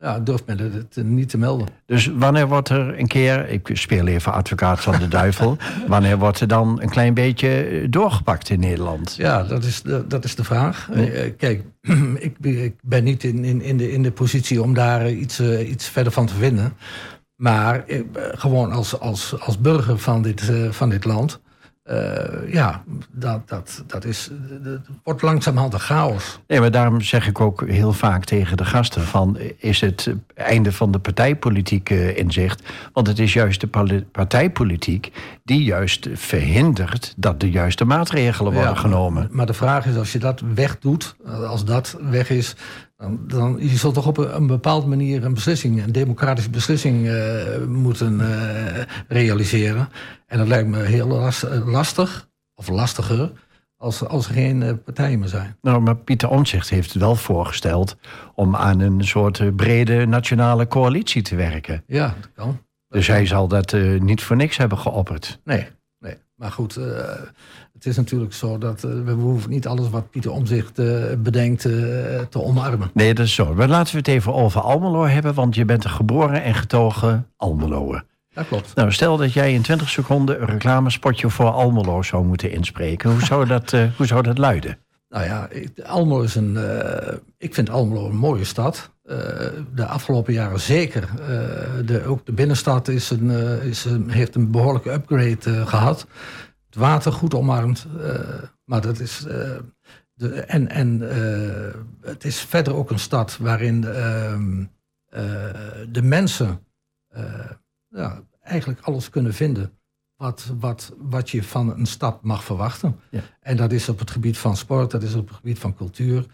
ja. Durft men het niet te melden. Dus wanneer wordt er een keer, ik speel even advocaat van de duivel, wanneer wordt er dan een klein beetje doorgepakt in Nederland? Ja, dat is de, dat is de vraag. Nee. Kijk, ik, ik, ben niet in, in, in, de, in de positie om daar iets, uh, iets verder van te vinden. Maar uh, gewoon als, als, als burger van dit, uh, van dit land uh, ja, dat, dat, dat is, dat wordt langzamerhand een chaos. Nee, maar daarom zeg ik ook heel vaak tegen de gasten: van, is het einde van de partijpolitiek uh, in zicht? Want het is juist de partijpolitiek die juist verhindert dat de juiste maatregelen worden ja, genomen. Maar de vraag is: als je dat wegdoet, als dat weg is, dan, je zult toch op een, bepaalde manier een beslissing, een democratische beslissing uh, moeten uh, realiseren. En dat lijkt me heel lastig, of lastiger, als, als er geen uh, partijen meer zijn. Nou, maar Pieter Omtzigt heeft wel voorgesteld om aan een soort brede nationale coalitie te werken. Ja, dat kan. Dus hij zal dat niet voor niks hebben geopperd. Nee, nee. Maar goed, het is natuurlijk zo dat uh, we hoeven niet alles wat Pieter Omzicht uh, bedenkt uh, te omarmen. Nee, dat is zo. Maar laten we het even over Almelo hebben, want je bent een geboren en getogen Almeloer. Dat klopt. Nou, stel dat jij in 20 seconden een reclamespotje voor Almelo zou moeten inspreken. Hoe zou dat, hoe zou dat luiden? Nou ja, Almelo is een. ik vind Almelo een mooie stad. de afgelopen jaren zeker. de, ook de binnenstad is een, is een, heeft een behoorlijke upgrade gehad het water goed omarmd. Uh, maar dat is. Uh, de, en en uh, het is verder ook een stad waarin ehm, de mensen ja, eigenlijk alles kunnen vinden. Wat, wat, wat je van een stad mag verwachten. Ja. En dat is op het gebied van sport, dat is op het gebied van cultuur.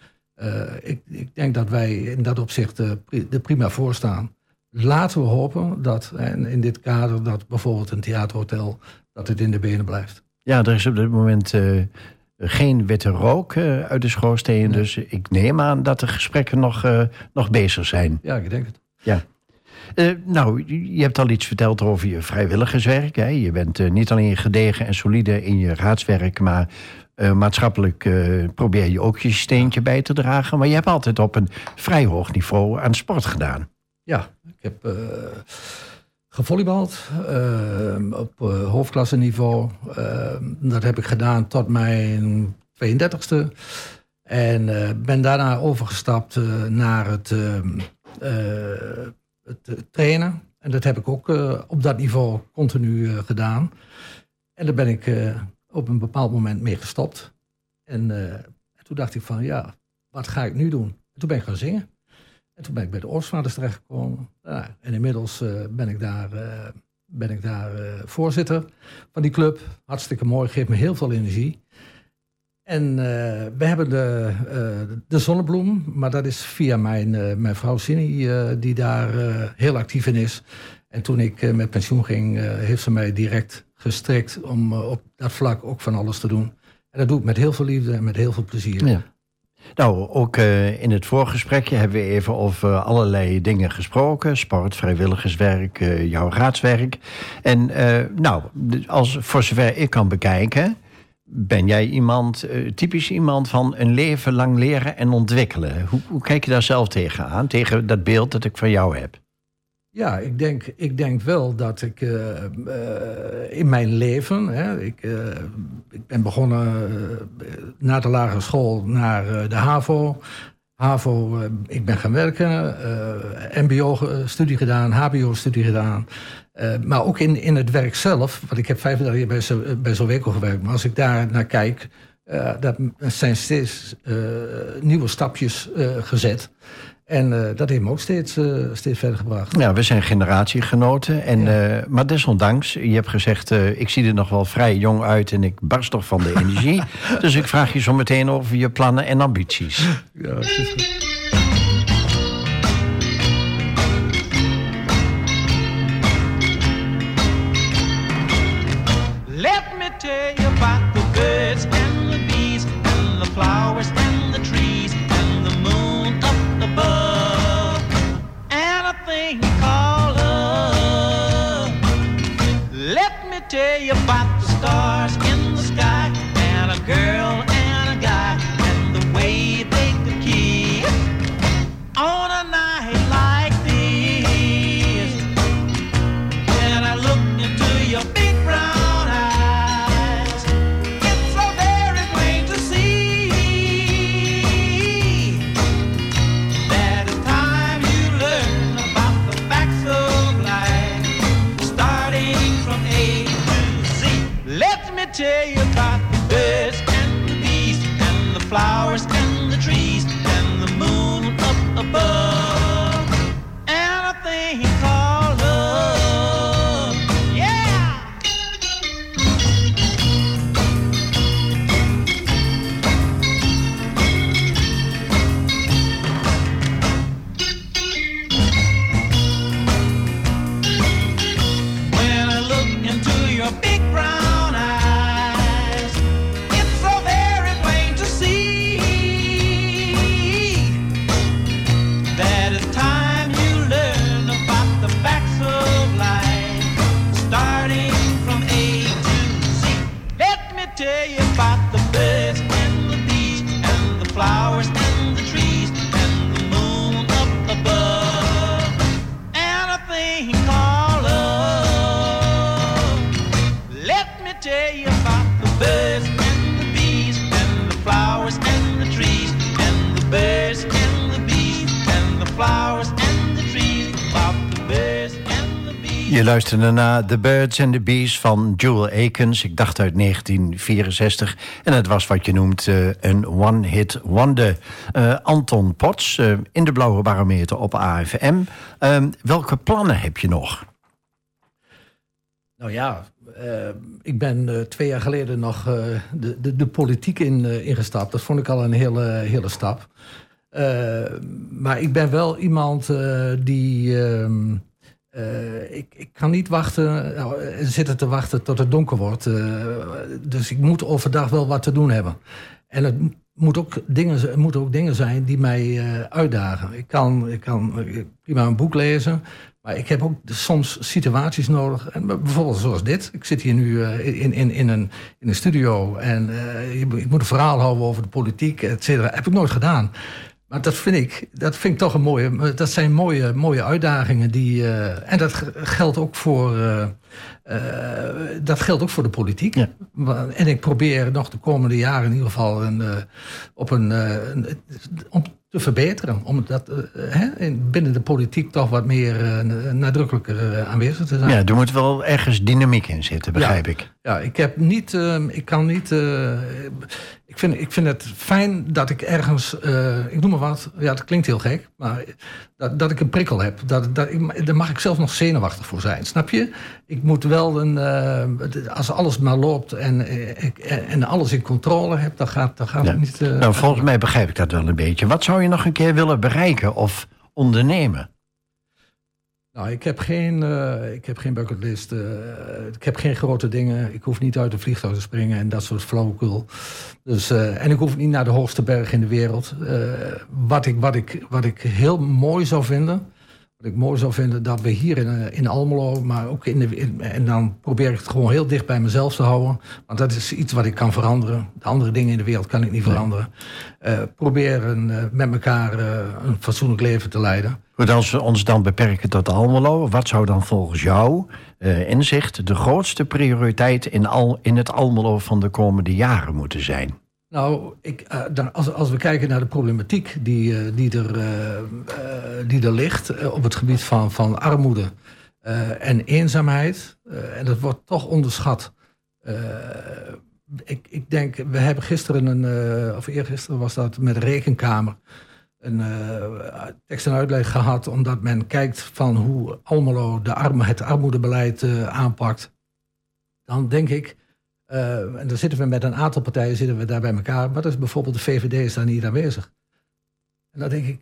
ik, ik denk dat wij in dat opzicht er prima voor staan. Laten we hopen dat, en in dit kader, dat bijvoorbeeld een theaterhotel, dat het in de benen blijft. Ja, er is op dit moment uh, geen witte rook uh, uit de schoorsteen. Nee. Dus ik neem aan dat de gesprekken nog, uh, nog bezig zijn. Ja, ik denk het. Ja. nou, je hebt al iets verteld over je vrijwilligerswerk. Hè? Je bent niet alleen gedegen en solide in je raadswerk, maar maatschappelijk probeer je ook je steentje bij te dragen. Maar je hebt altijd op een vrij hoog niveau aan sport gedaan. Ja, ik heb gevolleybald uh, op uh, hoofdklasseniveau. Uh, dat heb ik gedaan tot mijn 32e. En ben daarna overgestapt naar het, het, trainen. En dat heb ik ook op dat niveau continu gedaan. En daar ben ik op een bepaald moment mee gestopt. En toen dacht ik van ja, wat ga ik nu doen? En toen ben ik gaan zingen. En toen ben ik bij de Oortsvaders terechtgekomen. Ja, en inmiddels eh, ben ik daar, eh, ben ik daar eh, voorzitter van die club. Hartstikke mooi, geeft me heel veel energie. En we hebben de, de zonnebloem, maar dat is via mijn, mijn vrouw Cindy, die daar heel actief in is. En toen ik met pensioen ging, heeft ze mij direct gestrikt om op dat vlak ook van alles te doen. En dat doe ik met heel veel liefde en met heel veel plezier. Ja. Nou, ook eh, in het voorgesprekje hebben we even over allerlei dingen gesproken. Sport, vrijwilligerswerk, eh, jouw raadswerk. En eh, nou, als, voor zover ik kan bekijken... ben jij iemand, typisch iemand van een leven lang leren en ontwikkelen. Hoe, hoe kijk je daar zelf tegenaan? Tegen dat beeld dat ik van jou heb? Ja, ik denk, ik denk wel dat ik eh, eh, in mijn leven, hè, ik, eh, ik ben begonnen na de lagere school naar de HAVO. HAVO, ik ben gaan werken, MBO-studie gedaan, HBO-studie gedaan. Maar ook in, in het werk zelf, want ik heb 35 jaar bij, Zo- bij Zoweco gewerkt. Maar als ik daar naar kijk, dat zijn steeds nieuwe stapjes gezet. En eh, dat heeft me ook steeds, eh, steeds verder gebracht. Ja, we zijn generatiegenoten. En, eh, maar desondanks, je hebt gezegd... ik zie er nog wel vrij jong uit en ik barst toch van de energie. dus ik vraag je zo meteen over je plannen en ambities. Ja, het is goed. Luisterde naar The Birds and the Bees van Jewel Akins. Ik dacht uit 1964. En het was wat je noemt eh, een one-hit wonder. Eh, Anton Potts eh, in de Blauwe Barometer op AFM. Eh, welke plannen heb je nog? Nou ja, ik ben twee jaar geleden nog de, de, de politiek in, ingestapt. Dat vond ik al een hele, hele stap. Maar ik ben wel iemand die. ehm, eh, ik, ik kan niet wachten, eh, zitten te wachten tot het donker wordt. Eh, dus ik moet overdag wel wat te doen hebben. En het moet ook dingen, moeten ook dingen zijn die mij uitdagen. Ik kan, ik kan prima een boek lezen, maar ik heb ook soms situaties nodig. En bijvoorbeeld zoals dit. Ik zit hier nu in, in, in, een, in een studio en ik moet een verhaal houden over de politiek, et cetera. Heb ik nooit gedaan. Maar dat vind ik, dat vind ik toch een mooie. Dat zijn mooie, mooie uitdagingen die. eh, en dat geldt ook voor. eh, eh, dat geldt ook voor de politiek. Ja. En ik probeer nog de komende jaren in ieder geval een, op een, een- om te verbeteren. Om dat hè, in- binnen de politiek toch wat meer nadrukkelijker aanwezig te zijn. Ja, er moet wel ergens dynamiek in zitten, begrijp ik. Ja, ik heb niet, ik kan niet. Ik, vind, ik vind het fijn dat ik ergens, eh, ik noem maar wat, ja, dat klinkt heel gek, maar dat, dat ik een prikkel heb. Dat, dat, ik, daar mag ik zelf nog zenuwachtig voor zijn, snap je? Ik moet wel een, eh, als alles maar loopt en, eh, ik, en alles in controle heb, dan gaat, dan gaat Ja. het niet. Nou, volgens mij begrijp ik dat wel een beetje. Wat zou je nog een keer willen bereiken of ondernemen? Nou, ik heb geen, eh, ik heb geen bucketlist. eh, ik heb geen grote dingen. Ik hoef niet uit een vliegtuig te springen en dat soort flauwekul. Dus, eh, en ik hoef niet naar de hoogste berg in de wereld. Wat, ik, wat, ik, wat ik heel mooi zou vinden... Wat ik mooi zou vinden, dat we hier in, eh, in Almelo, maar ook in de... in- en dan probeer ik het gewoon heel dicht bij mezelf te houden. Want dat is iets wat ik kan veranderen. De andere dingen in de wereld kan ik niet veranderen. Eh, proberen eh, met elkaar een fatsoenlijk leven te leiden. Goed, als we ons dan beperken tot Almelo, wat zou dan volgens jou inzicht de grootste prioriteit in, al, in het Almelo van de komende jaren moeten zijn? Nou, ik, eh, dan, als, als we kijken naar de problematiek die, eh, die, er, eh, die er ligt op het gebied van, van armoede en eenzaamheid, en dat wordt toch onderschat. Ik, ik denk, we hebben gisteren een, of eergisteren was dat met de rekenkamer, een tekst en uitleg gehad, omdat men kijkt van hoe Almelo de arme, het armoedebeleid aanpakt. Dan denk ik, eh, en dan zitten we met een aantal partijen zitten we daar bij elkaar. Maar dat is bijvoorbeeld de VVD is daar niet aanwezig. En dan denk ik,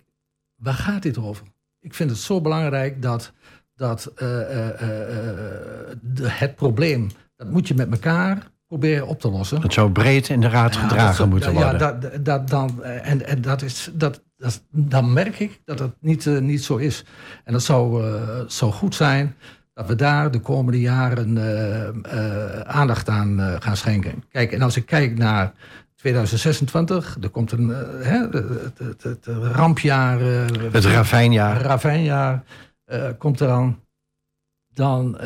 waar gaat dit over? Ik vind het zo belangrijk dat, dat eh, eh, de, het probleem, dat moet je met elkaar proberen op te lossen. Het zou breed in de raad Ja, gedragen dat- moeten ja, worden. dat, dat, dan, en, en dat is, dat, dat, dan merk ik dat het niet, niet zo is. En dat zou, zou goed zijn dat we daar de komende jaren eh, eh, aandacht aan eh, gaan schenken. Kijk, en als ik kijk naar 2026, er komt een hè, het, het, het rampjaar. het ravijnjaar. ravijnjaar komt eraan. Dan,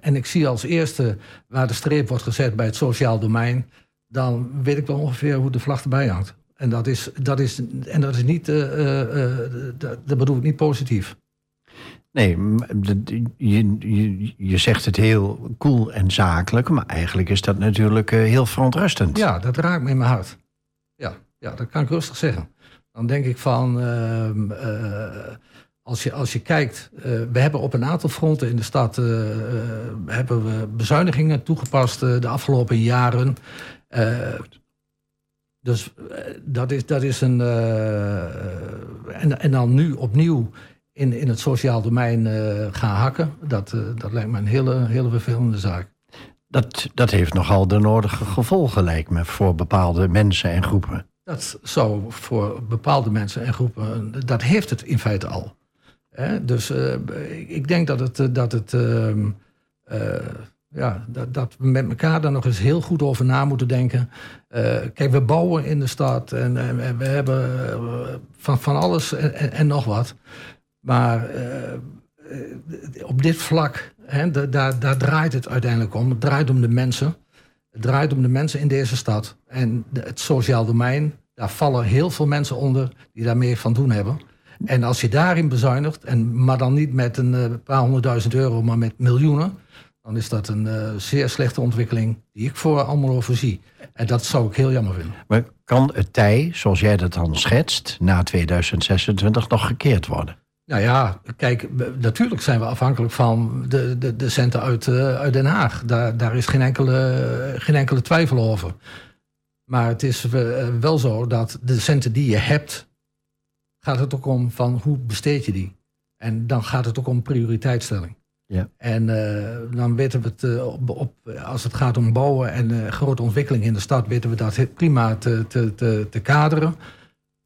en, ik zie als eerste waar de streep wordt gezet bij het sociaal domein. Dan weet ik wel ongeveer hoe de vlag erbij hangt. En dat is, dat is, en dat is niet, dat, dat bedoel ik niet positief. Nee, je, je, je zegt het heel cool en zakelijk, maar eigenlijk is dat natuurlijk eh, heel verontrustend. Ja, dat raakt me in mijn hart. Ja, ja dat kan ik rustig zeggen. Dan denk ik van, ehm, eh, als, je, als je kijkt, eh, we hebben op een aantal fronten in de stad hebben we bezuinigingen toegepast de afgelopen jaren. Dus dat, is, dat is een. en, en dan nu opnieuw in, in het sociaal domein eh, gaan hakken, dat, eh, dat lijkt me een hele, hele vervelende zaak. Dat, dat heeft nogal de nodige gevolgen, lijkt me, voor bepaalde mensen en groepen. Dat zou voor bepaalde mensen en groepen, dat heeft het in feite al. Hè? Dus eh, ik- denk dat het, dat het ehm, eh, ja, dat, dat we met elkaar daar nog eens heel goed over na moeten denken. Kijk, we bouwen in de stad en, en- en we hebben van, van alles en nog wat. Maar eh, eh, op dit vlak, hè, da- daar, daar draait het uiteindelijk om. Het draait om de mensen. Het draait om de mensen in deze stad. En het sociaal domein, daar vallen heel veel mensen onder die daarmee van doen hebben. En als je daarin bezuinigt, en, maar dan niet met een eh, paar honderdduizend euro, maar met miljoenen, dan is dat een zeer slechte ontwikkeling die ik voor allemaal voorzie. En dat zou ik heel jammer vinden. Maar kan het tij, zoals jij dat dan schetst, na 2026 nog gekeerd worden? Nou ja, kijk, natuurlijk zijn we afhankelijk van de, de, de centen uit, eh, uit Den Haag. Daar, daar is geen enkele, geen enkele twijfel over. Maar het is eh, wel zo dat de centen die je hebt, gaat het ook om van hoe besteed je die. En dan gaat het ook om prioriteitsstelling. Ja. En eh, dan weten we het, op, op, als het gaat om bouwen en grote ontwikkeling in de stad, weten we dat prima te, te, te, te kaderen.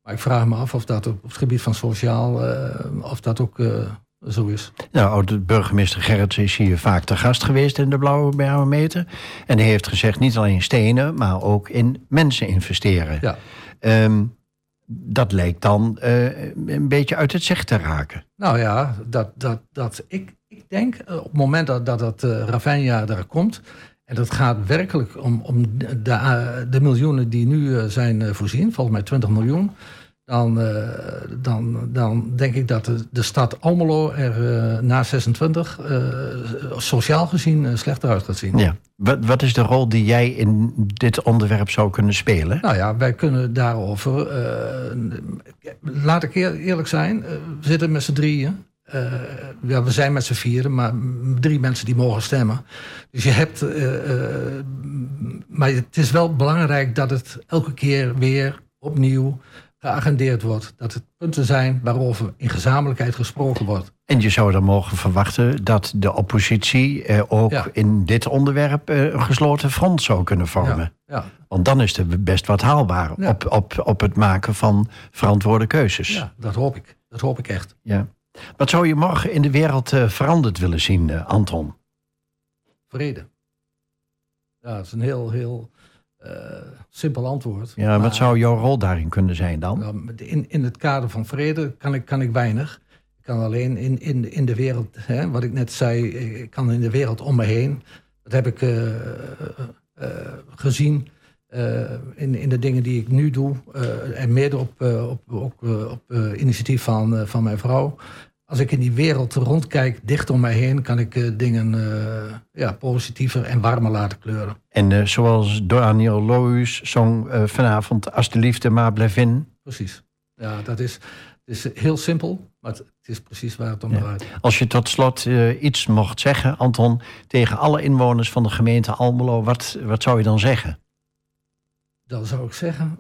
Maar ik vraag me af of dat op het gebied van sociaal, eh, of dat ook eh, zo is. Nou, de burgemeester Gerrits is hier vaak te gast geweest in de Blauwe Barometer. En hij heeft gezegd niet alleen stenen, maar ook in mensen investeren. Ja. Ehm, dat lijkt dan eh, een beetje uit het zicht te raken. Nou ja, dat, dat, dat, ik, ik denk op het moment dat, dat uh, ravijnjaar daar komt... en dat gaat werkelijk om, om de, de, de miljoenen die nu uh, zijn uh, voorzien, volgens mij 20 miljoen... dan, eh, dan, dan denk ik dat de, de stad Almelo er eh, na 26 eh, sociaal gezien eh, slechter uit gaat zien. Ja. Wat, wat is de rol die jij in dit onderwerp zou kunnen spelen? Nou ja, wij kunnen daarover. eh, laat ik eer- eerlijk zijn, eh, we zitten met z'n drieën. Eh, ja, we zijn met z'n vieren, maar drie mensen die mogen stemmen. Dus je hebt. eh, eh, maar het is wel belangrijk dat het elke keer weer opnieuw geagendeerd wordt. Dat het punten zijn waarover in gezamenlijkheid gesproken wordt. En je zou dan mogen verwachten dat de oppositie eh, ook Ja. in dit onderwerp eh, een gesloten front zou kunnen vormen. Ja, ja, Want dan is er best wat haalbaar op, op, op het maken van verantwoorde keuzes. ja, dat hoop ik. Dat hoop ik echt. Ja. Wat zou je morgen in de wereld eh, veranderd willen zien, eh, Anton? Vrede. Ja, dat is een heel, heel eh, simpel antwoord. Ja, Maar- wat zou jouw rol daarin kunnen zijn dan? Nou, in, in het kader van vrede kan ik, kan ik weinig. Ik kan alleen in, in, in de wereld, hè, wat ik net zei, ik kan in de wereld om me heen. Dat heb ik gezien eh, in, in de dingen die ik nu doe. eh, en mede op, eh, op, ook, op initiatief van, van mijn vrouw. Als ik in die wereld rondkijk, dicht om mij heen, kan ik dingen ja, positiever en warmer laten kleuren. En zoals Daniel Lohuis zong vanavond... Als de liefde maar blijft in. Precies. Ja, dat is, het is heel simpel, maar het, is precies waar het om Ja. draait. Als je tot slot iets mocht zeggen, Anton... tegen alle inwoners van de gemeente Almelo... wat, wat zou je dan zeggen? Dan zou ik zeggen,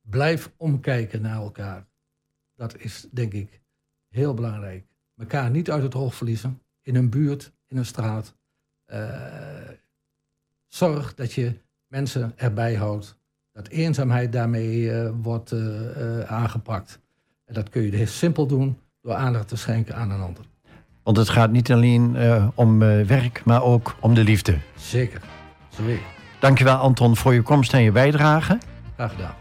blijf omkijken naar elkaar. Dat is denk ik heel belangrijk. Mekaar niet uit het oog verliezen. In een buurt, in een straat. Eh, zorg dat je mensen erbij houdt. Dat eenzaamheid daarmee eh, wordt eh, aangepakt. En dat kun je heel simpel doen door aandacht te schenken aan een ander. Want het gaat niet alleen om werk, maar ook om de liefde. Zeker. Sorry. Dankjewel Anton voor je komst en je bijdrage. Graag gedaan.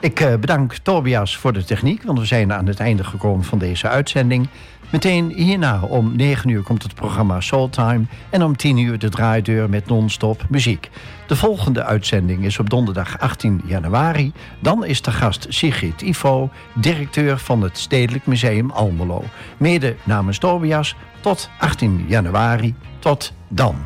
Ik eh, bedank Tobias voor de techniek, want we zijn aan het einde gekomen van deze uitzending. Meteen hierna om 9 uur komt het programma Soultime en om 10 uur de draaideur met non-stop muziek. De volgende uitzending is op donderdag 18 januari. Dan is de gast Sigrid Ivo, directeur van het Stedelijk Museum Almelo. Mede namens Tobias tot 18 januari. Tot dan.